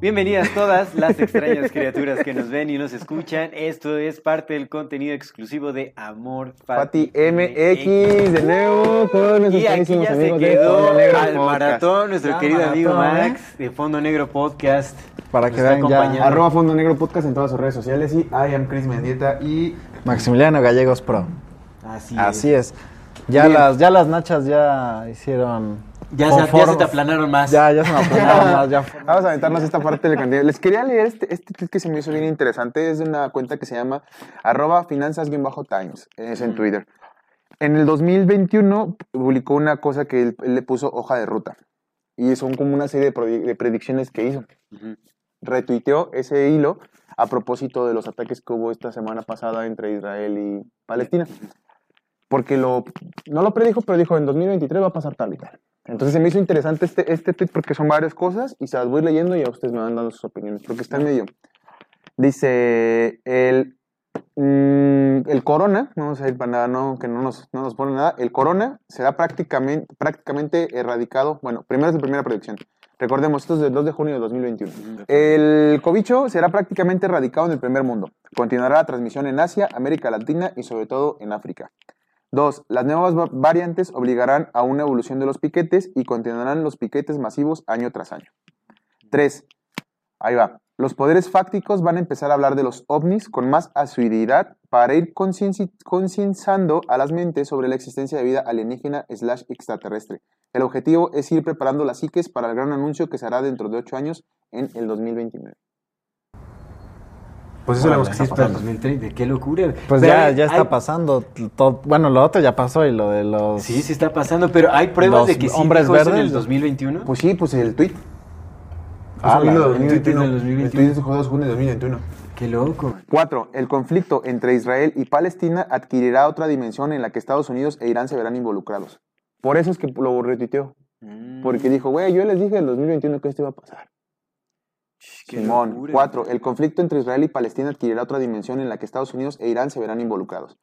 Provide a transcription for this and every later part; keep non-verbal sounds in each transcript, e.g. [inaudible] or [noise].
Bienvenidas todas las extrañas criaturas que nos ven y nos escuchan. Esto es parte del contenido exclusivo de Amor Fati MX de nuevo con nuestros Y aquí ya se de quedó al maratón nuestro querido amigo maratón, ¿eh? Max de Fondo Negro Podcast. Para que vean ya. Arroba Fondo Negro Podcast en todas sus redes sociales y I am Chris Mendieta y Maximiliano Gallegos Pro. Así, Así es. Ya Bien. las, ya las nachas ya hicieron. Ya se, ya conform- se te aplanaron más. Ya, ya se me aplanaron [laughs] más. Ya. vamos a aventarnos esta parte del contenido. Les quería leer este, este tweet que se me hizo bien interesante. Es de una cuenta que se llama arroba finanzas-times. Es en Twitter. En el 2021 publicó una cosa que él, él le puso hoja de ruta. Y son como una serie de, predicciones que hizo. Retuiteó ese hilo a propósito de los ataques que hubo esta semana pasada entre Israel y Palestina. Porque lo, no lo predijo, pero dijo en 2023 va a pasar tal y tal. Entonces se me hizo interesante este, este tweet porque son varias cosas y se las voy leyendo y a ustedes me van dando sus opiniones, porque está en medio. Dice, el, mm, el corona, vamos a ir para nada, no, que no nos, no nos pone nada, el corona será prácticamente, prácticamente erradicado, bueno, primero es la primera predicción. Recordemos, esto es del 2 de junio de 2021. El cobicho será prácticamente erradicado en el primer mundo. Continuará la transmisión en Asia, América Latina y sobre todo en África. Dos, las nuevas va- variantes obligarán a una evolución de los piquetes y continuarán los piquetes masivos año tras año. Tres, ahí va. Los poderes fácticos van a empezar a hablar de los ovnis con más asiduidad para ir concienzando a las mentes sobre la existencia de vida alienígena slash extraterrestre. El objetivo es ir preparando las psiques para el gran anuncio que se hará dentro de ocho años en el 2029. Pues eso Órale, es lo que sí, para el pasando. 2030, qué locura. Pues Pero ya, hay- ya está hay- pasando. todo- bueno, lo otro ya pasó y lo de los. Sí, sí está pasando, pero hay pruebas de que sí hombres dijo eso en verdes. el 2021. Pues sí, pues el tweet. Ah, el hilo la- el tweet es del 2021. El 2021. tweet de 2 de junio de 2021. Qué loco. 4. El conflicto entre Israel y Palestina adquirirá otra dimensión en la que Estados Unidos e Irán se verán involucrados. Por eso es que lo retuiteó. Mm. Porque dijo, güey, yo les dije en el 2021 que esto iba a pasar. Simón. locura. 4. El conflicto entre Israel y Palestina adquirirá otra dimensión en la que Estados Unidos e Irán se verán involucrados.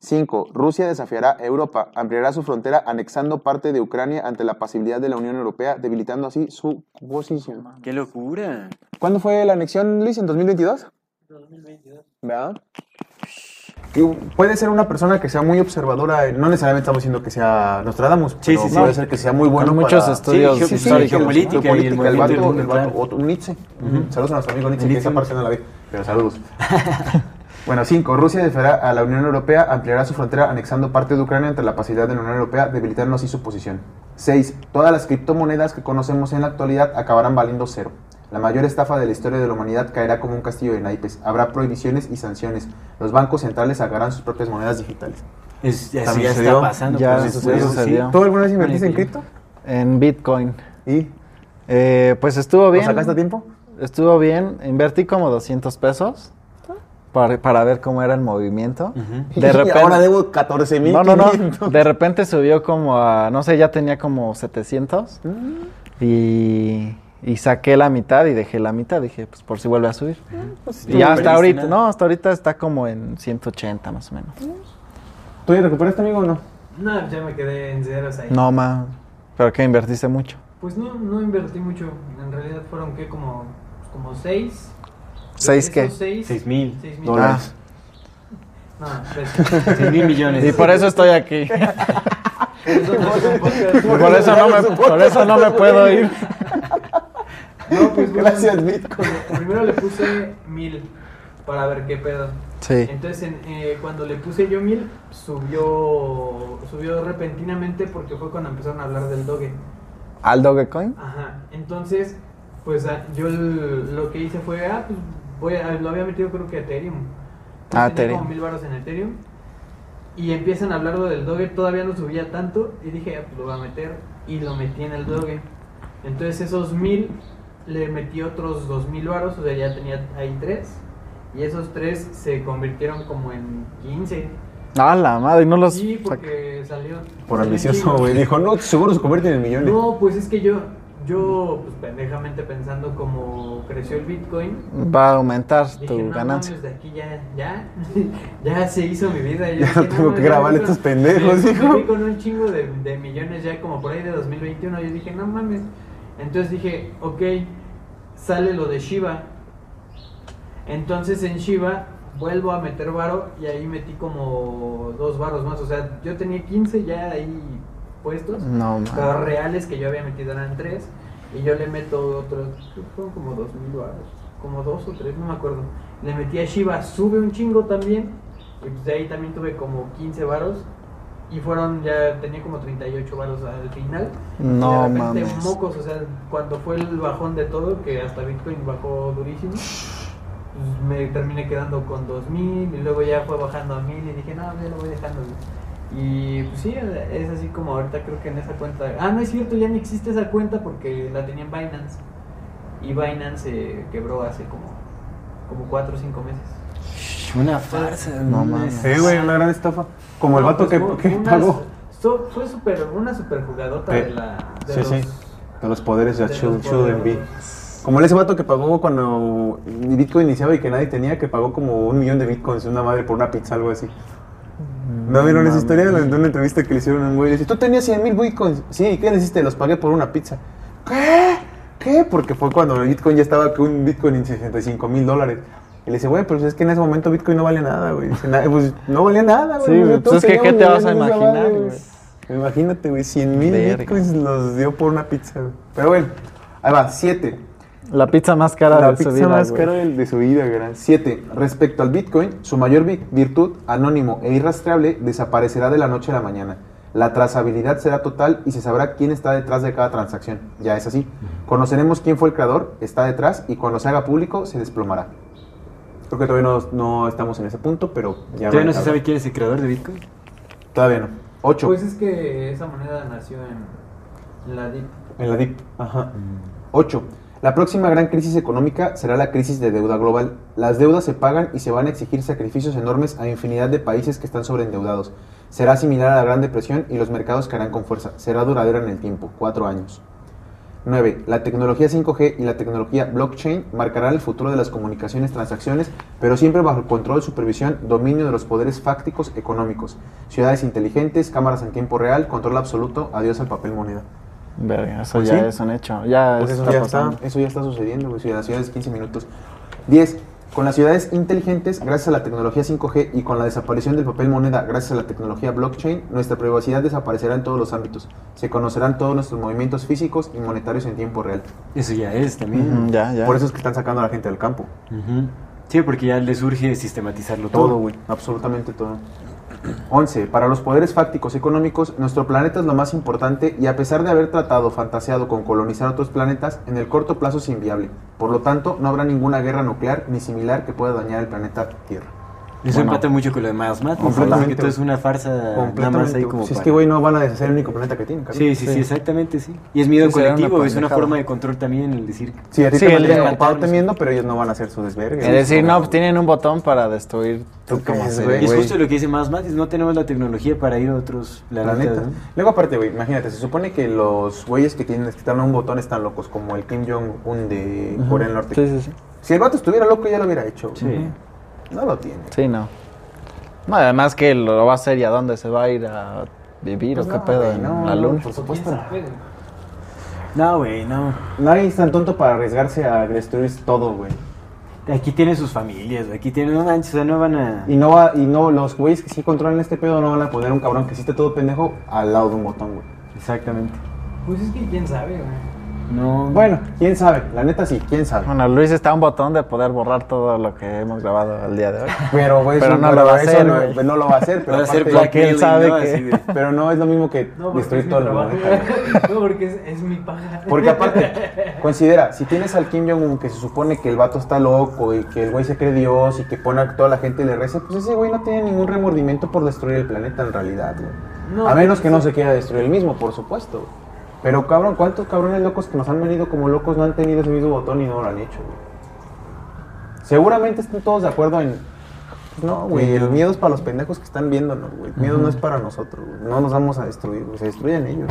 5. Rusia desafiará a Europa, ampliará su frontera anexando parte de Ucrania ante la pasibilidad de la Unión Europea, debilitando así su posición. Qué locura. ¿Cuándo fue la anexión, Luis? ¿En 2022? 2022. ¿Verdad? Que puede ser una persona que sea muy observadora, eh, no necesariamente estamos diciendo que sea Nostradamus, Sí, pero sí, sí. puede ser que sea muy bueno Con muchos para- estudios Sí, Sí, geopolítica y el el vato, el vato, otro- Nietzsche. Saludos a nuestro amigo Nietzsche, que Nietzsche. está apareciendo en la vida. Pero saludos. [laughs] bueno, 5. Rusia desafiará a la Unión Europea, ampliará su frontera anexando parte de Ucrania ante la pasividad de la Unión Europea, debilitando así su posición. 6. Todas las criptomonedas que conocemos en la actualidad acabarán valiendo cero. La mayor estafa de la historia de la humanidad caerá como un castillo de naipes. Habrá prohibiciones y sanciones. Los bancos centrales sacarán sus propias monedas digitales. Es, ya, También ya sucedió. está pasando. Ya pues, sucedió, eso sucedió. ¿Tú alguna vez invertiste en Sí. cripto? En Bitcoin. ¿Y? Eh, pues estuvo ¿Lo bien. sacaste a tiempo? Estuvo bien. Invertí como 200 pesos para, para ver cómo era el movimiento. De repente. Ahora debo 14 mil. No, no, no. De repente subió como a, no sé, ya tenía como 700. Y, y saqué la mitad y dejé la mitad. Dije, pues por si vuelve a subir. y ya hasta ahorita, nada. no, hasta ahorita está como en 180 más o menos. ¿Tú ya recuperaste, amigo, o no? No, ya me quedé en ceros ahí. No, ma. Pero que invertiste mucho. Pues no, no invertí mucho. En realidad fueron que como, como seis. ¿Seis qué? Seis, Seis mil seis mil dólares. No, pesos. [laughs] Seis mil millones. Y por eso estoy aquí. [laughs] Eso no me, por eso no me puedo ir. [laughs] No, pues [laughs] bueno, Gracias, Bitcoin. Primero le puse mil. para ver qué pedo. Sí. Entonces, en- eh, cuando le puse yo mil, subió, subió repentinamente porque fue cuando empezaron a hablar del Doge. ¿Al Dogecoin? Ajá. Entonces, pues ah, yo lo que hice fue, ah, pues voy a- lo había metido creo que a Ethereum. Ah, Tenía Ethereum. como mil baros en Ethereum. Y empiezan a hablar del Doge, todavía no subía tanto. Y dije, ah, pues lo voy a meter. Y lo metí en el Doge. Entonces esos mil le metí otros dos mil baros, o sea, ya tenía ahí tres. Y esos tres se convirtieron como en 15. Ah, la madre, no los. Sí, porque salió. Por ambicioso, güey. Dijo, no, seguro se convierten en millones. No, pues es que yo, yo, pues pendejamente pensando como creció el Bitcoin, Va a aumentar dije, tu no ganancia. aquí ya, ya, [laughs] ya se hizo mi vida. Yo [laughs] Ya dije, no tengo que ya grabar me estos pendejos, me hijo. fui con un chingo de, de millones ya como por ahí de 2021. Yo dije, no mames. Entonces dije, ok, sale lo de Shiba. Entonces en Shiba vuelvo a meter varo y ahí metí como dos varos más. O sea, yo tenía 15 ya ahí puestos. No, Pero reales que yo había metido eran tres y yo le meto otros, fueron como dos mil baros, como dos o tres, no me acuerdo. Le metí a Shiba, sube un chingo también y pues de ahí también tuve como 15 varos y fueron ya, tenía como 38 varos al final. No y de repente mames. mocos, o sea, cuando fue el bajón de todo, que hasta Bitcoin bajó durísimo. pues, me terminé quedando con 2000 y luego ya fue bajando a 1000 y dije, no, ya lo voy dejando. güey". Y pues sí, es así como ahorita creo que en esa cuenta. Ah, no es cierto, ya no existe esa cuenta porque la tenía en Binance. Y Binance se quebró hace como, como 4 o 5 meses. Una farsa, No mames. Sí, güey, una gran estafa. Como el No, vato pues, que, que pagó. so- fue super, una super jugadota Eh, de la. De sí, los, sí. De los poderes de, de Should, los Shouldn't Be. poderosos. Como ese vato que pagó cuando Bitcoin iniciaba y que nadie tenía, que pagó como un millón de Bitcoins una madre por una pizza, algo así. ¿No vieron esa historia? De una entrevista que le hicieron a un güey. Le dice, tú tenías 100 mil Bitcoins. Sí, ¿qué le hiciste? Los pagué por una pizza. ¿Qué? ¿Qué? Porque fue cuando el Bitcoin ya estaba que un Bitcoin en 65 mil dólares. Y le dice, güey, pero es que en ese momento Bitcoin no vale nada, güey. Dice, "Na- pues no valía nada, güey. Sí, pues es que, ¿qué te vas a imaginar, güey? Imagínate, güey, 100 mil. Bitcoins los dio por una pizza, güey. Pero bueno, ahí va, 7. La pizza más cara La de pizza su vida, más güey. cara del- de su vida, gran. 7. Respecto al Bitcoin, su mayor vi- virtud, anónimo e irrastreable, desaparecerá de la noche a la mañana. La trazabilidad será total y se sabrá quién está detrás de cada transacción. Ya es así. Conoceremos quién fue el creador, está detrás y cuando se haga público se desplomará. Creo que todavía no, no estamos en ese punto, pero ya ¿Todavía no se sabe quién es el creador de Bitcoin? Todavía no. 8. Pues es que esa moneda nació en, en la DIP. En la DIP. Ajá. 8. La próxima gran crisis económica será la crisis de deuda global. Las deudas se pagan y se van a exigir sacrificios enormes a infinidad de países que están sobreendeudados. Será similar a la Gran Depresión y los mercados caerán con fuerza. Será duradera en el tiempo, cuatro años. 9. La tecnología 5G y la tecnología blockchain marcarán el futuro de las comunicaciones, transacciones, pero siempre bajo el control, supervisión, dominio de los poderes fácticos económicos. Ciudades inteligentes, cámaras en tiempo real, control absoluto, adiós al papel moneda. Verga, eso Pues ya sí. es un hecho. Ya Pues eso está ya está, eso ya está sucediendo, güey. Ciudades 15 minutos. 10. Con las ciudades inteligentes, gracias a la tecnología 5G y con la desaparición del papel moneda, gracias a la tecnología blockchain, nuestra privacidad desaparecerá en todos los ámbitos. Se conocerán todos nuestros movimientos físicos y monetarios en tiempo real. Eso ya es también. Ya, ya. Por eso es que están sacando a la gente del campo. Sí, porque ya les urge sistematizarlo todo. Todo, güey. Absolutamente todo. 11. Para los poderes fácticos económicos, nuestro planeta es lo más importante y a pesar de haber tratado, fantaseado con colonizar otros planetas, en el corto plazo es inviable. Por lo tanto, no habrá ninguna guerra nuclear ni similar que pueda dañar el planeta Tierra. Eso Bueno. empata mucho con lo de Miles Matt. Completamente, Que todo es una farsa nada más ahí como si es que, güey, no van a deshacer el único planeta que tienen, cabrón. Sí, sí, sí, exactamente, sí. Y es miedo Sí, una colectivo, es una forma de control también el decir... Sí, a ti Sí, te el ocupado temiendo, pero ellos no van a hacer su desvergue. Es decir, no, pues tienen un botón para destruir ¿Tú como crees, se güey? ve, Y es justo lo que dice Miles Matt, es no tenemos la tecnología para ir a otros planetas. Planeta. ¿no? Luego aparte, güey, imagínate, se supone que los güeyes que tienen que un botón están locos, como el Kim Jong-un de Corea del Norte. Sí, sí, sí. Si el vato estuviera loco ya lo hubiera hecho. Sí. No lo tiene. Sí, no. No, además que lo va a hacer y a dónde se va a ir a vivir Pues o qué no, pedo en no, la no, luna. por ¿Quién supuesto. No, güey, no. Nadie es tan tonto para arriesgarse a destruir todo, güey. Aquí tienen sus familias, güey, aquí tienen... No manches, o sea, no van a... Y no va, y no, los güeyes que sí controlan este pedo no van a poner un cabrón que sí esté todo pendejo al lado de un botón, güey. Exactamente. Pues es que quién sabe, güey. No. Bueno, quién sabe, la neta sí, quién sabe. Bueno, Luis está a un botón de poder borrar todo lo que hemos grabado el día de hoy. Pero, güey, Pero eso- no lo va a hacer, no, güey. no lo va a hacer, pero Va a ser aparte- Porque él blackmailing, sabe ¿no? que- Pero no es lo mismo que No, destruir todo trabajo. planeta. [laughs] No, porque es, es mi paga. Porque aparte, considera, si tienes al Kim Jong-un que se supone que el vato está loco y que el güey se cree Dios y que pone a toda la gente y le reza, pues ese güey no tiene ningún remordimiento por destruir el planeta en realidad, güey. No, a menos que no se quiera destruir el mismo, por supuesto. Pero cabrón, ¿cuántos cabrones locos que nos han venido como locos no han tenido ese mismo botón y no lo han hecho, güey? Seguramente están todos de acuerdo en... pues no, güey, el miedo es para los pendejos que están viéndonos, güey. El miedo no es para nosotros, güey. No nos vamos a destruir, güey. Se destruyen ellos.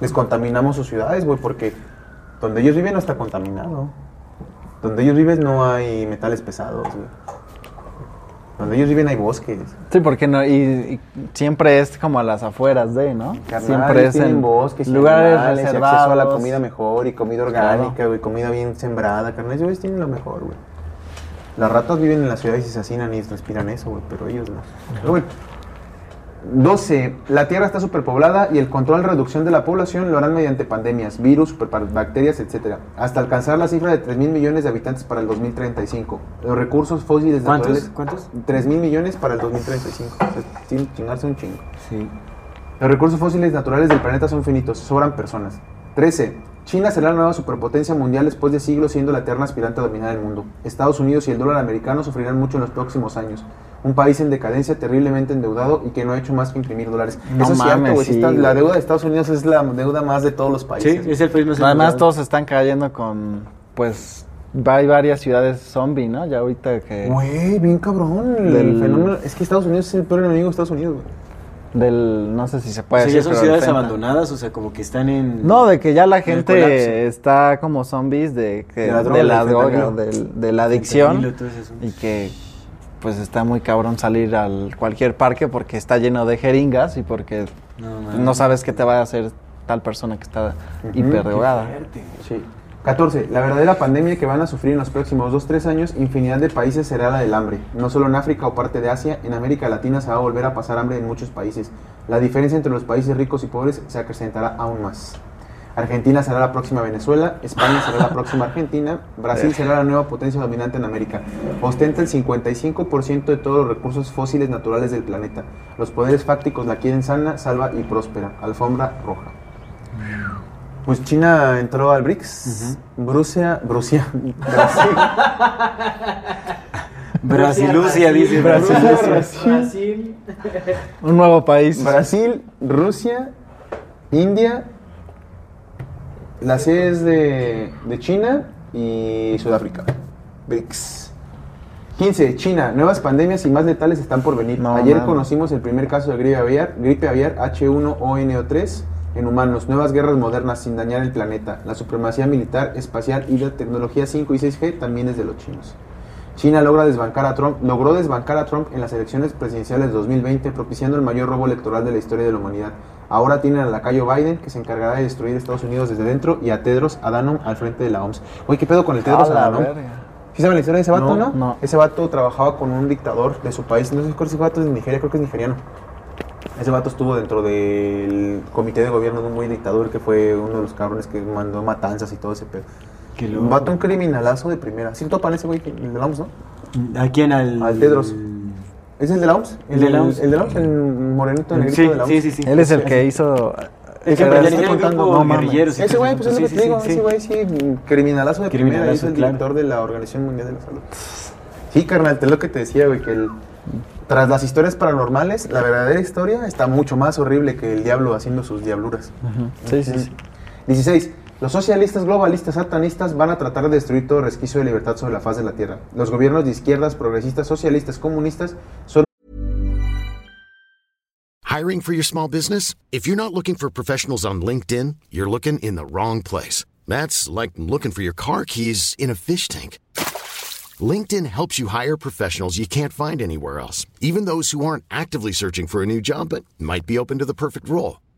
Les contaminamos sus ciudades, güey, porque donde ellos viven no está contaminado. Donde ellos viven no hay metales pesados, güey. Donde ellos viven hay bosques. Sí, porque no, y, y siempre es como a las afueras de, ¿no? Carnal, siempre es en bosques, lugares animales, reservados. acceso a la comida mejor y comida orgánica, Claro. güey, comida bien sembrada, carnal. Ellos tienen lo mejor, güey. Las ratas viven en las ciudades y se asesinan y respiran eso, güey, pero ellos no. Pero bueno. 12. La Tierra está superpoblada y el control y reducción de la población lo harán mediante pandemias, virus, superbacterias, etc. Hasta alcanzar la cifra de 3 mil millones de habitantes para el 2035. Los recursos fósiles ¿Cuántos? naturales... ¿Cuántos? 3 mil millones para el 2035. O sea, sin chingarse un chingo. Sí. Los recursos fósiles naturales del planeta son finitos, sobran personas. 13. China será la nueva superpotencia mundial después de siglos siendo la eterna aspirante a dominar el mundo. Estados Unidos y el dólar americano sufrirán mucho en los próximos años. Un país en decadencia, terriblemente endeudado y que no ha hecho más que imprimir dólares. No Eso es cierto, mames, güey. sí sí, está- la deuda de Estados Unidos es la deuda más de todos los Sí, países. es el país más Además, endeudado. todos están cayendo con, pues, hay varias ciudades zombie, ¿no? Ya ahorita que... Güey, bien cabrón. El Del- fenómeno. Es que Estados Unidos es el peor enemigo de Estados Unidos, güey. Del, no sé si se puede ya decir, son ciudades abandonadas, o sea, como que están en... No, de que ya la gente está como zombies de, que, De la droga, de la del droga, fentanilo. del- de la adicción. Y que pues está muy cabrón salir al cualquier parque porque está lleno de jeringas y porque No, sabes qué te va a hacer tal persona que está drogada. Sí. 14. La verdadera pandemia que van a sufrir en los próximos 2-3 años, infinidad de países será la del hambre. No solo en África o parte de Asia, en América Latina se va a volver a pasar hambre en muchos países. La diferencia entre los países ricos y pobres se acrecentará aún más. Argentina será la próxima Venezuela, España será la próxima Argentina, Brasil será la nueva potencia dominante en América. Ostenta el 55% de todos los recursos fósiles naturales del planeta. Los poderes fácticos la quieren sana, salva y próspera. Alfombra roja. Pues China entró al BRICS, Rusia, Rusia, Brasil, [laughs] Brasilucia, dice. Brasil. Brasil. Brasil. Un nuevo país. Brasil, Rusia, India, las sedes de, de China y Sudáfrica. BRICS. 15. China. Nuevas pandemias y más letales están por venir. No, Ayer conocimos el primer caso de gripe aviar, gripe aviar H1O-NO3 en humanos. Nuevas guerras modernas sin dañar el planeta. La supremacía militar, espacial y la tecnología 5 y 6G también es de los chinos. China logra desbancar a Trump, logró desbancar a Trump en las elecciones presidenciales de 2020, propiciando el mayor robo electoral de la historia de la humanidad. Ahora tienen al lacayo Biden, que se encargará de destruir Estados Unidos desde dentro, y a Tedros Adhanom al frente de la OMS. Oye, ¿qué pedo con el Tedros A Adhanom? ¿Sí saben la historia de ese vato, no? No, no. Ese vato trabajaba con un dictador de su país. No sé si ese vato es de Nigeria, creo que es nigeriano. Ese vato estuvo dentro del comité de gobierno de un muy dictador que fue uno de los cabrones que mandó matanzas y todo ese pedo. Qué Un vato, un criminalazo de primera. ¿Sí topan ese güey, que- el de la OMS, no? ¿A quién? Al... Al Tedros. ¿Es el de la OMS? El de la OMS. El de la OMS, el morenito negrito Sí, de la OMS. sí, sí, sí. Él es el que hizo... El que el contando, grupo no mames. guerrillero, sí, Ese güey, pues es lo que sí, te digo. sí, Ese güey, sí, criminalazo de primera. Criminalazo, Es el claro. director de la Organización Mundial de la Salud. Sí, carnal, te es lo que te decía, güey, que el- tras las historias paranormales, la verdadera historia está mucho más horrible que el diablo haciendo sus diabluras. Sí, sí, sí. 16. Los socialistas, globalistas, satanistas van a tratar de destruir todo resquicio de libertad sobre la faz de la Tierra. Los gobiernos de izquierdas, progresistas, socialistas, comunistas son Hiring for your small business? If you're not looking for professionals on LinkedIn, you're looking in the wrong place. That's like looking for your car keys in a fish tank. LinkedIn helps you hire professionals you can't find anywhere else, even those who aren't actively searching for a new job but might be open to the perfect role.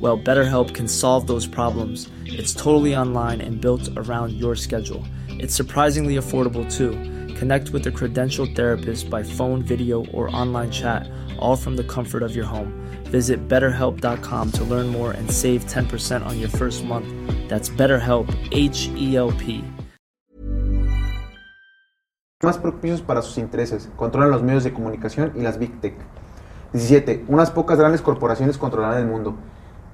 Well, BetterHelp can solve those problems. It's totally online and built around your schedule. It's surprisingly affordable too. Connect with a credentialed therapist by phone, video, or online chat, all from the comfort of your home. Visit betterhelp.com to learn more and save 10% on your first month. That's BetterHelp, H E L P. más propicios para sus intereses, controlan los medios de comunicación y las Big Tech. 17. Unas pocas grandes corporaciones controlarán el mundo.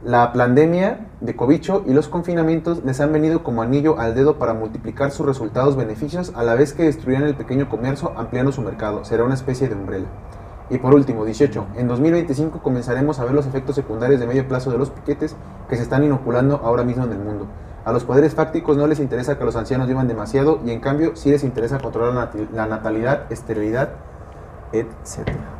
La pandemia de cobicho y los confinamientos les han venido como anillo al dedo para multiplicar sus resultados beneficios a la vez que destruirán el pequeño comercio ampliando su mercado. Será una especie de umbrella. Y por último, 18. En 2025 comenzaremos a ver los efectos secundarios de medio plazo de los piquetes que se están inoculando ahora mismo en el mundo. A los poderes fácticos no les interesa que los ancianos vivan demasiado y en cambio sí les interesa controlar la natalidad, esterilidad, etc.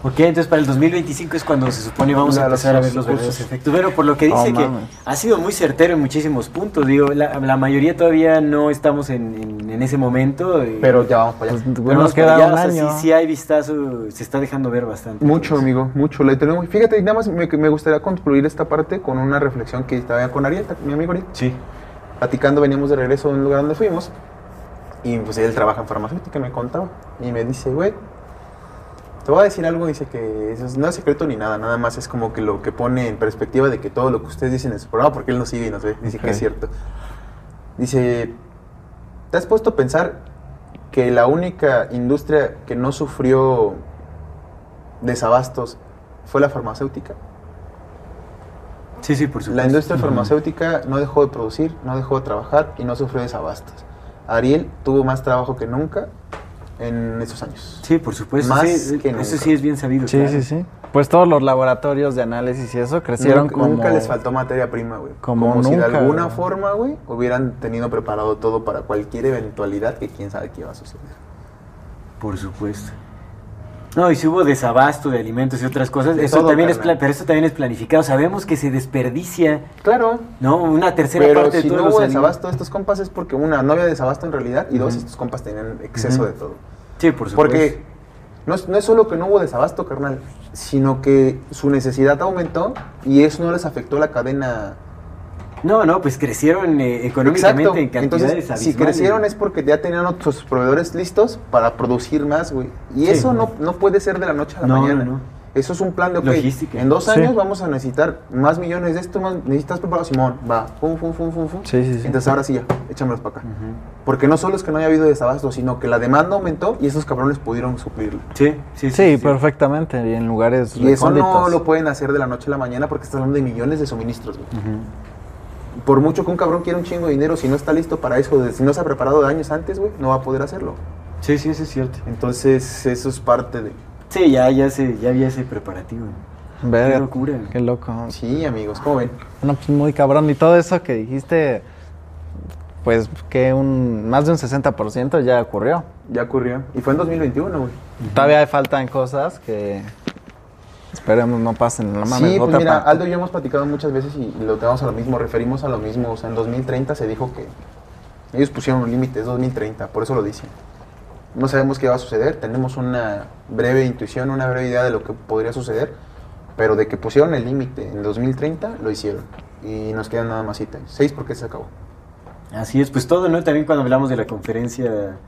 Ok, entonces para el 2025 es cuando se supone vamos a empezar a ver los cursos. efectos. Pero por lo que dice Oh, que ha sido muy certero en muchísimos puntos, digo, la, la mayoría todavía no estamos en, en- en ese momento. y- Pero ya vamos para allá. Pues, pero bueno, nos queda un o sea, año. Sí, sí hay vistazo, se está dejando ver bastante. Mucho, eso. amigo, mucho. Tenemos- Fíjate, nada más me, me gustaría concluir esta parte con una reflexión que estaba con Ariel, mi amigo Ariel. Sí. Platicando, veníamos de regreso a un lugar donde fuimos. Y pues él trabaja en farmacéutica, me contaba. Y me dice, güey, te voy a decir algo. Dice que no es secreto ni nada, nada más es como que lo que pone en perspectiva de que todo lo que ustedes dicen en su programa, porque él nos sigue y nos ve, dice que es cierto. Dice, ¿te has puesto a pensar que la única industria que no sufrió desabastos fue la farmacéutica? Sí, sí, por supuesto. La industria farmacéutica no dejó de producir, no dejó de trabajar y no sufrió desabastos. Ariel tuvo más trabajo que nunca en esos años. Sí, por supuesto. Más sí, que eso nunca. sí es bien sabido. Sí, claro. sí, sí. Pues todos los laboratorios de análisis y eso crecieron nunca, como... nunca les faltó materia prima, güey. como Como, si de nunca, alguna güey. forma, güey, hubieran tenido preparado todo para cualquier eventualidad que quién sabe qué iba a suceder. Por supuesto. No, y si hubo desabasto de alimentos y otras cosas, De eso también es carnal. pero eso también es planificado. Sabemos que se desperdicia, Claro, ¿no? Una tercera pero parte si de todos no hubo desabasto de estos compas es porque una, no había desabasto en realidad y dos, estos compas tenían exceso de todo. Sí, por supuesto. Porque no es, no es solo que no hubo desabasto, carnal, sino que su necesidad aumentó y eso no les afectó la cadena. No, no, pues crecieron eh, económicamente en cantidades Entonces, si crecieron es porque ya tenían otros proveedores listos para producir más, güey. Y Sí. eso no, no puede ser de la noche a la No, mañana. no, no. Eso es un plan de, ok, Logística. en dos Sí. años vamos a necesitar más millones de esto, más, necesitas preparado, Simón, va, fum, fum, fum, fum, fum. Sí, sí, sí. Entonces ahora sí ya, échamelos para acá. Porque no solo es que no haya habido desabasto, sino que la demanda aumentó y esos cabrones pudieron suplirlo. Sí, sí, sí. Sí, perfectamente. Y en lugares Y eso no lo pueden hacer de la noche a la mañana porque estás hablando de millones de suministros, güey. Por mucho que un cabrón quiera un chingo de dinero, si no está listo para eso, si no se ha preparado de años antes, güey, no va a poder hacerlo. Sí, sí, eso es cierto. Entonces, eso es parte de... Sí, ya, ya, se, ya había ese preparativo. Verga, Qué locura. Qué loco. Sí, amigos, ¿cómo ven? No, pues muy cabrón. Y todo eso que dijiste, pues que un más de un 60% ya ocurrió. Ya ocurrió. Y fue en 2021, güey. Todavía faltan cosas que esperemos no pasen. No mames, Sí, pues otra mira, Aldo y yo hemos platicado muchas veces y lo tenemos a lo mismo, referimos a lo mismo. O sea, en 2030 se dijo que ellos pusieron un límite, es 2030, por eso lo dicen. No sabemos qué va a suceder, tenemos una breve intuición, una breve idea de lo que podría suceder, pero de que pusieron el límite en 2030, lo hicieron. Y nos quedan nada más siete años. Seis porque se acabó. Así es, pues todo, ¿no? También cuando hablamos de la conferencia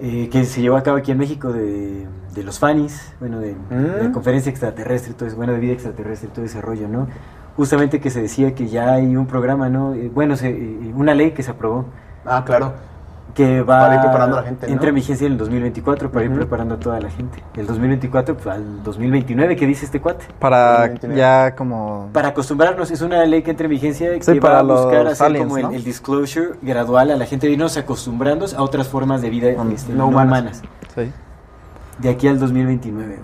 eh, que se llevó a cabo aquí en México de, de los FANIs, bueno, de, de la Mm. conferencia extraterrestre, todo eso, bueno, de vida extraterrestre, todo ese rollo, ¿no? Justamente que se decía que ya hay un programa, ¿no? Eh, bueno, se- eh, una ley que se aprobó Ah, claro. Que va Para ir preparando a la gente, ¿no? entra en vigencia en el 2024 para ir Ujú. preparando a toda la gente. El 2024 pues, al 2029, ¿qué dice este cuate? Para 2029. ya como... Para acostumbrarnos, es una ley que entra en vigencia Sí, que para va a buscar hacer aliens, como el, ¿no? el disclosure gradual a la gente, de irnos acostumbrando a otras formas de vida este, no no, humanas. humanas. Sí. De aquí al 2029.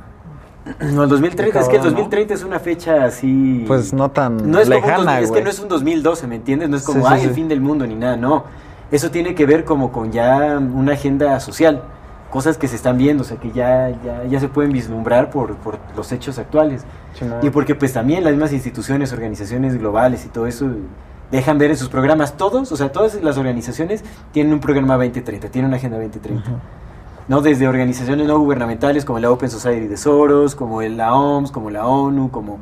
[clears throat] No, el 2030, es que el cabrón, ¿no? 2030 es una fecha así... Pues no tan no es como un lejana, dos- es que no es un 2012, ¿me entiendes? No es como, Sí, sí, ay, el fin del mundo ni nada, no. Eso tiene que ver como con ya una agenda social, cosas que se están viendo, o sea, que ya, ya, ya se pueden vislumbrar por, por los hechos actuales. Y porque pues también las mismas instituciones, organizaciones globales y todo eso dejan ver en sus programas todos, o sea, todas las organizaciones tienen un programa 2030, tienen una agenda 2030. ¿no? Desde organizaciones no gubernamentales como la Open Society de Soros, como el- la OMS, como la ONU, como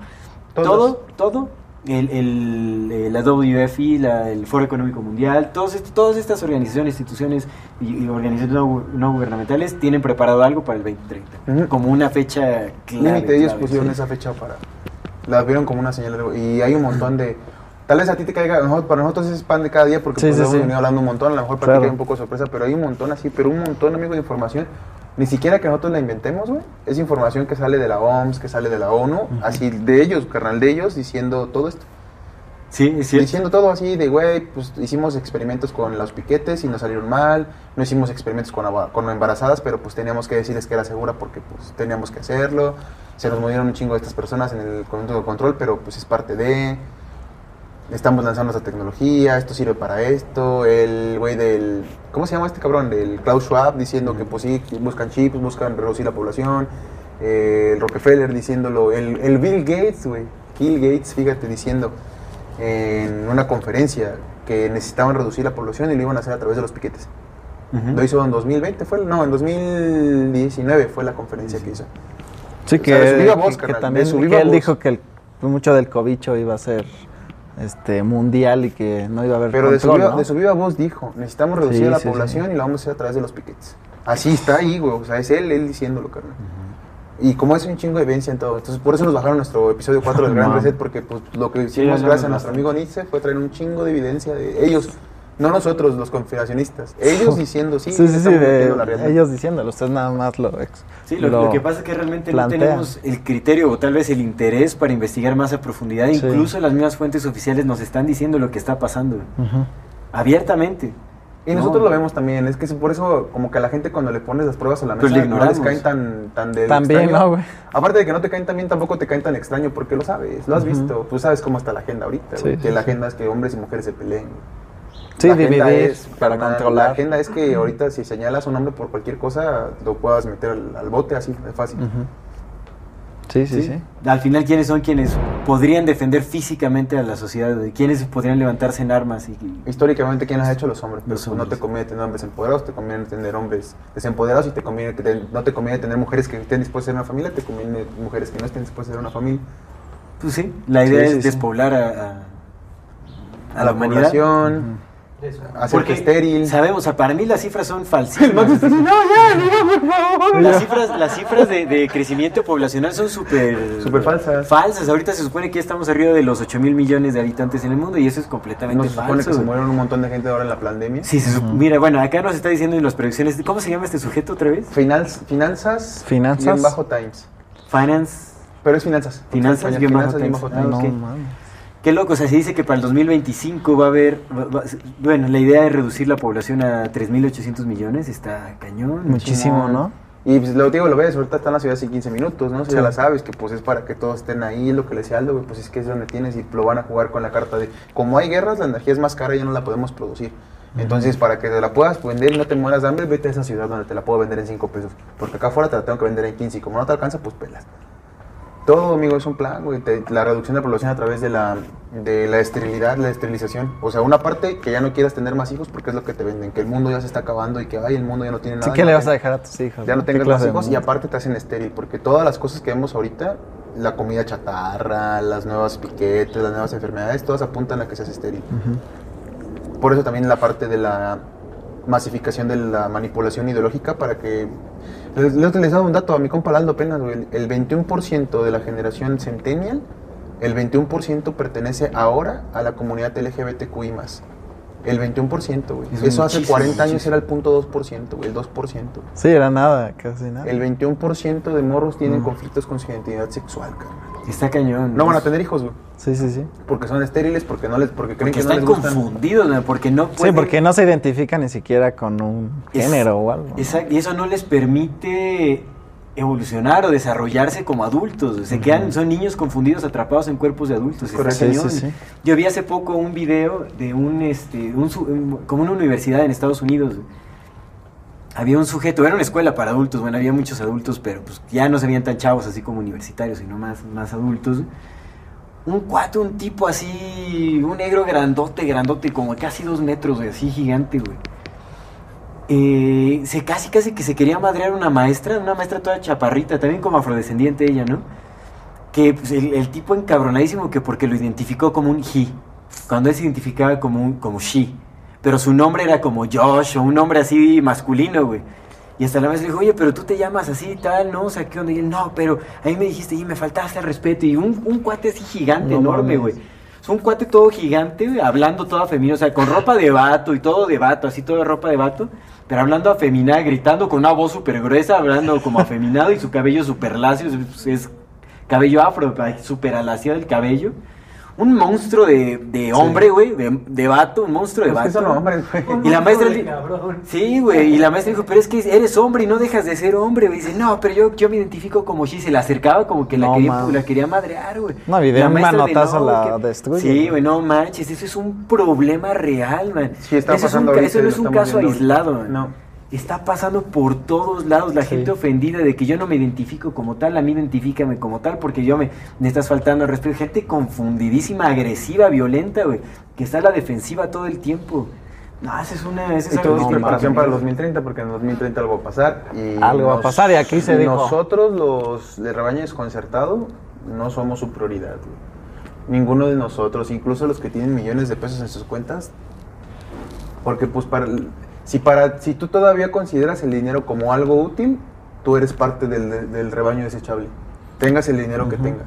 Todos. todo, todo, el, el- eh, la WFI, la- el Foro Económico Mundial, todos est- todas estas organizaciones, instituciones y, y organizaciones no, no gubernamentales tienen preparado algo para el 2030, Ujú. como una fecha clave. Límite, ellos clave, pusieron ¿sí? esa fecha para. La vieron como una señal de algo. Y hay un montón de. Tal vez a ti te caiga. Para nosotros es pan de cada día porque Sí, pues, sí, hemos sí. venido hablando un montón. A lo mejor para Claro. ti cae un poco de sorpresa, pero hay un montón así. Pero un montón, amigo, de información. Ni siquiera que nosotros la inventemos, güey. Es información que sale de la OMS, que sale de la ONU. Así de ellos, carnal, de ellos, diciendo todo esto. Sí, es cierto. Diciendo todo así de, güey, pues hicimos experimentos con los piquetes y nos salieron mal. No hicimos experimentos con, con embarazadas, pero pues teníamos que decirles que era segura porque pues teníamos que hacerlo. Se nos murieron un chingo de estas personas en el conjunto de control, pero pues es parte de... Estamos lanzando esta tecnología, esto sirve para esto. El güey del... ¿Cómo se llama este cabrón? Del Klaus Schwab diciendo que pues sí, buscan chips, buscan reducir la población. Eh, el Rockefeller diciéndolo. El, el Bill Gates, güey. Bill Gates, fíjate, diciendo en una conferencia que necesitaban reducir la población y lo iban a hacer a través de los piquetes. Lo hizo en 2020, fue, no, en 2019 fue la conferencia que hizo. Sí, O que, sea, de su viva voz, que- también de su que él voz. dijo que el- mucho del cobicho iba a ser este mundial y que no iba a haber Pero de su, viva, ¿no? de su viva voz dijo, necesitamos reducir Sí, la sí, población sí. y lo vamos a hacer a través de los piquetes. Así está ahí, güey, o sea, es él, él diciéndolo, carnal. Y como es un chingo de evidencia en todo, entonces por eso nos bajaron nuestro episodio 4 del Gran. Reset, porque pues lo que Sí, hicimos gracias a nuestro amigo Nietzsche fue traer un chingo de evidencia de ellos, no nosotros, los confederacionistas, ellos [laughs] diciendo, sí, Sí, sí, sí, estamos de- la realidad. ellos diciéndolo, usted nada más lo ex. Sí, lo, lo que pasa es que realmente plantea. no tenemos el criterio o tal vez el interés para investigar más a profundidad. Sí. Incluso las mismas fuentes oficiales nos están diciendo lo que está pasando Ujú. abiertamente. Y No. nosotros lo vemos también, es que es por eso como que a la gente cuando le pones las pruebas a la Pues mesa le no les caen tan, tan del También, extraño. ¿no, güey? Aparte de que no te caen tan bien, tampoco te caen tan extraño porque lo sabes, lo has Ujú. visto. Tú sabes cómo está la agenda ahorita, Sí, güey, sí, que la agenda es que hombres y mujeres se peleen. Sí, La agenda es, para carnal, controlar. La agenda es que ahorita si señalas a un hombre por cualquier cosa, lo puedas meter al, al bote así, de fácil. Sí, sí, ¿sí? sí. Al final, ¿quiénes son quienes podrían defender físicamente a la sociedad? ¿Quiénes podrían levantarse en armas? Y, Históricamente, ¿quién las ha hecho? Los hombres. Pero Los pues, no te conviene tener hombres empoderados, te conviene tener hombres desempoderados y te conviene que te- no te conviene tener mujeres que estén dispuestas a ser una familia, te conviene mujeres que no estén dispuestas a ser una familia. pues sí, la idea Sí, es sí, sí. despoblar a, a- a A la humanidad. población, Porque estéril. sabemos, o sea, para mí las cifras son falsísimas. Las cifras, las cifras de, de crecimiento poblacional son súper... Súper falsas. Falsas. Ahorita se supone que ya estamos arriba de los 8 mil millones de habitantes en el mundo y eso es completamente No se supone falso. que se murieron un montón de gente ahora en la pandemia. Sí, se mira, bueno, acá nos está diciendo en las predicciones, ¿cómo se llama este sujeto otra vez? Finanz- finanzas, Finanzas. guion bajo times. Finance, Pero es finanzas. Finanzas, guion bajo times. bajo Ah, times. No, mames. Qué loco, o sea, se dice que para el 2025 va a haber, va- va- bueno, la idea de reducir la población a 3.800 millones está cañón. Muchísimo, ¿no? Y pues lo digo, lo ves, ahorita está en la ciudad hace 15 minutos, ¿no? Si Sí. ya la sabes, que pues es para que todos estén ahí, es lo que le decía Aldo, güey, pues es que es donde tienes y lo van a jugar con la carta de, como hay guerras, la energía es más cara y ya no la podemos producir. Entonces, para que te la puedas vender y no te mueras de hambre, vete a esa ciudad donde te la puedo vender en 5 pesos. Porque acá afuera te la tengo que vender en 15 y como no te alcanza, pues pelas. Todo, amigo, es un plan, güey. te- la reducción de población a través de la, de la esterilidad, la esterilización. O sea, una parte que ya no quieras tener más hijos porque es lo que te venden, que el mundo ya se está acabando y que, ay, el mundo ya no tiene nada. Sí, ¿qué no le vas a dejar a tus hijos? ya no ¿Qué tengas más hijos y aparte te hacen estéril, porque todas las cosas que vemos ahorita, la comida chatarra, las nuevas piquetes, las nuevas enfermedades, todas apuntan a que seas estéril. Por eso también la parte de la masificación de la manipulación ideológica para que... Les, les les he dado un dato a mi compa Laldo apenas, güey, el, el 21% de la generación centennial, el 21% pertenece ahora a la comunidad LGBTQI+. El 21%, güey. Es Eso hace muchísimo, 40 años era el punto 2%, güey, el 2%. Sí, era nada, casi nada. El 21% de morros tienen Mm. conflictos con su identidad sexual, carnal. Está cañón. No van a tener hijos, güey. Sí, sí, sí. Porque son estériles, porque no les, porque creen Porque que no están les gustan. confundidos, ¿no? porque no Sí, pueden... porque no se identifica ni siquiera con un Es- género o algo. Exacto, y eso no les permite evolucionar o desarrollarse como adultos. Se quedan, son niños confundidos, atrapados en cuerpos de adultos. Está Correcto. Sí, cañón. sí, sí. Yo vi hace poco un video de un, este, un su- un- como una universidad en Estados Unidos. Había un sujeto, era una escuela para adultos, bueno, había muchos adultos, pero pues ya no se veían tan chavos así como universitarios, sino más, más adultos. un cuate, un tipo así, un negro grandote, grandote, como casi dos metros, güey, así gigante, güey. Eh, se casi, casi que se quería madrear una maestra, una maestra toda chaparrita, también como afrodescendiente ella, ¿no? Que pues, el, tipo encabronadísimo que porque lo identificó como un he, cuando él se identificaba como un como she, pero su nombre era como Josh o un nombre así masculino, güey. Y hasta la maestra le dijo, oye, pero tú te llamas así y tal, ¿no? O sea, ¿qué onda? Y él, no, pero a mí me dijiste, y me faltaste el respeto. Y un, un cuate así gigante, No enorme, güey. Es un cuate todo gigante, güey, hablando todo afeminado, o sea, con ropa de vato y todo de vato, así todo de ropa de vato, pero hablando afeminada, gritando con una voz súper gruesa, hablando como afeminado y su cabello súper lacio, es, es cabello afro, súper alaciado el cabello. Un monstruo de, de hombre, güey, de, de vato, un monstruo de Es que vato. son hombres, güey. Y la maestra di- cabrón. Sí, güey, y la maestra dijo, pero es que eres hombre y no dejas de ser hombre, güey. Dice, no, pero yo, yo me identifico como she. Se la acercaba como que la, No, quería, la quería madrear, güey. No, y de La un manotazo la güey, que- destruye, Sí, güey. no manches, eso es un problema real, man. Sí, está Eso es un ahorita Eso no es un caso aislado, man. No. Está pasando por todos lados la Sí. gente ofendida de que yo no me identifico como tal, a mí identifícame como tal porque yo me, me estás faltando al respeto. Gente confundidísima, agresiva, violenta, güey, que está a la defensiva todo el tiempo. No, esa es una... Esa es Y todo es preparación para el 2030, porque en el 2030 algo va a pasar. Y Algo va a pasar, y aquí se dijo. Nosotros, los de rebaño desconcertado, no somos su prioridad. güey. Ninguno de nosotros, incluso los que tienen millones de pesos en sus cuentas. Porque, pues, para, el- si, para, si tú todavía consideras el dinero como algo útil, tú eres parte del, del rebaño desechable. Tengas el dinero que tengas.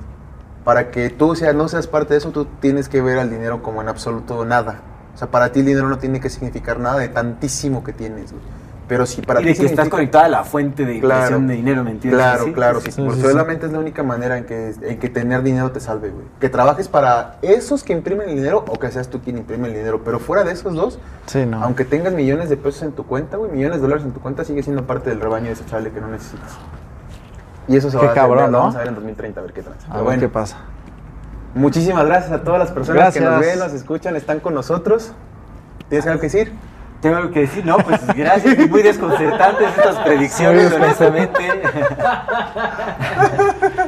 Para que tú sea, no seas parte de eso, tú tienes que ver al dinero como en absoluto nada. O sea, para ti el dinero no tiene que significar nada de tantísimo que tienes. güey. Pero si para y ti que estás conectada a la fuente de Claro. creación de dinero, ¿me entiendes? Claro, Sí, claro, sí, sí, sí. porque sí, sí. solamente es la única manera en que, en que tener dinero te salve, güey. Que trabajes para esos que imprimen el dinero o que seas tú quien imprime el dinero. Pero fuera de esos dos, Sí, no. aunque tengas millones de pesos en tu cuenta, güey, millones de dólares en tu cuenta, sigue siendo parte del rebaño desechable que no necesitas. Y eso se Qué va a cabrón, ¿no? vamos a ver en 2030, a ver qué tranza. A Pero ver bueno, qué pasa. muchísimas gracias a todas las personas que nos ven, nos escuchan, están con nosotros. ¿Tienes algo que decir? Tengo algo que decir, no, pues gracias, muy desconcertantes estas predicciones, honestamente.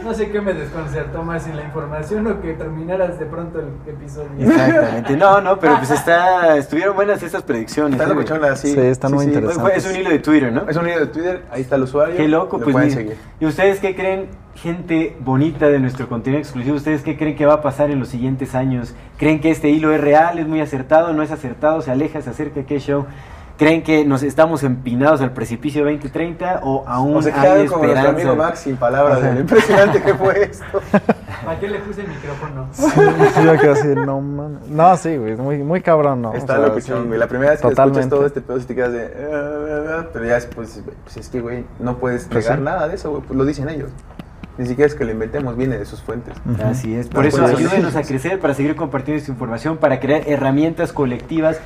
No sé qué me desconcertó más, si la información o que terminaras de pronto el episodio. Exactamente, no, no, pero pues está, estuvieron buenas estas predicciones. Están ¿eh, locochonas, sí. Sí, están muy interesantes. Es un hilo de Twitter, ¿no? Es un video de Twitter, ahí está el usuario. Qué loco, lo pues pueden seguir. ¿Y ustedes qué creen, gente bonita de nuestro contenido exclusivo? ¿Ustedes qué creen que va a pasar en los siguientes años? ¿Creen que este hilo es real, es muy acertado, no es acertado, se aleja, se acerca, qué show? ¿Creen que nos estamos empinados al precipicio 2030 o aún O se hay como nuestro esperanza? amigo Max sin palabras de lo impresionante que fue esto. [laughs] ¿Para qué le puse el micrófono? Sí, yo quiero decir, no mames. No, sí, güey, muy, muy cabrón, ¿no? Está O sea, sí, güey. La primera vez que totalmente. escuchas todo este pedo, si te quedas de. "Ah, ah, ah", pero ya después, pues es que, güey, no puedes Pues negar sí. nada de eso, güey. Pues lo dicen ellos. Ni siquiera es que lo inventemos, viene de sus fuentes. Así es. No, Por eso pues, ayúdenos a crecer, para seguir compartiendo esta información, para crear herramientas colectivas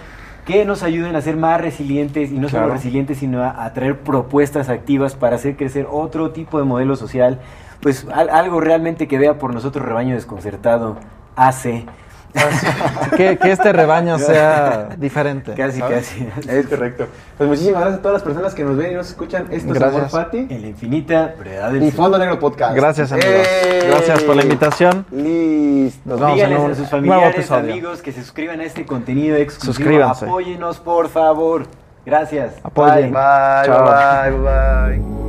que nos ayuden a ser más resilientes y no solo resilientes, sino a, a traer propuestas activas para hacer crecer otro tipo de modelo social. Pues al- algo realmente que vea por nosotros rebaño desconcertado hace. [laughs] Que, que este rebaño sea diferente. Casi, ¿sabes? casi. Es correcto. Pues muchísimas gracias a todas las personas que nos ven y nos escuchan. Esto es Amor. Fati En la infinita brevedad del y. Fondo Negro Podcast. Gracias, amigos. ¡Eh! Gracias por la invitación. Listo. Nos vemos en Díganles un a sus familiares, amigos, que se suscriban a este contenido exclusivo. Suscríbanse. Apóyenos, por favor. Gracias. Apoyen. Bye, Chao. bye, bye, bye.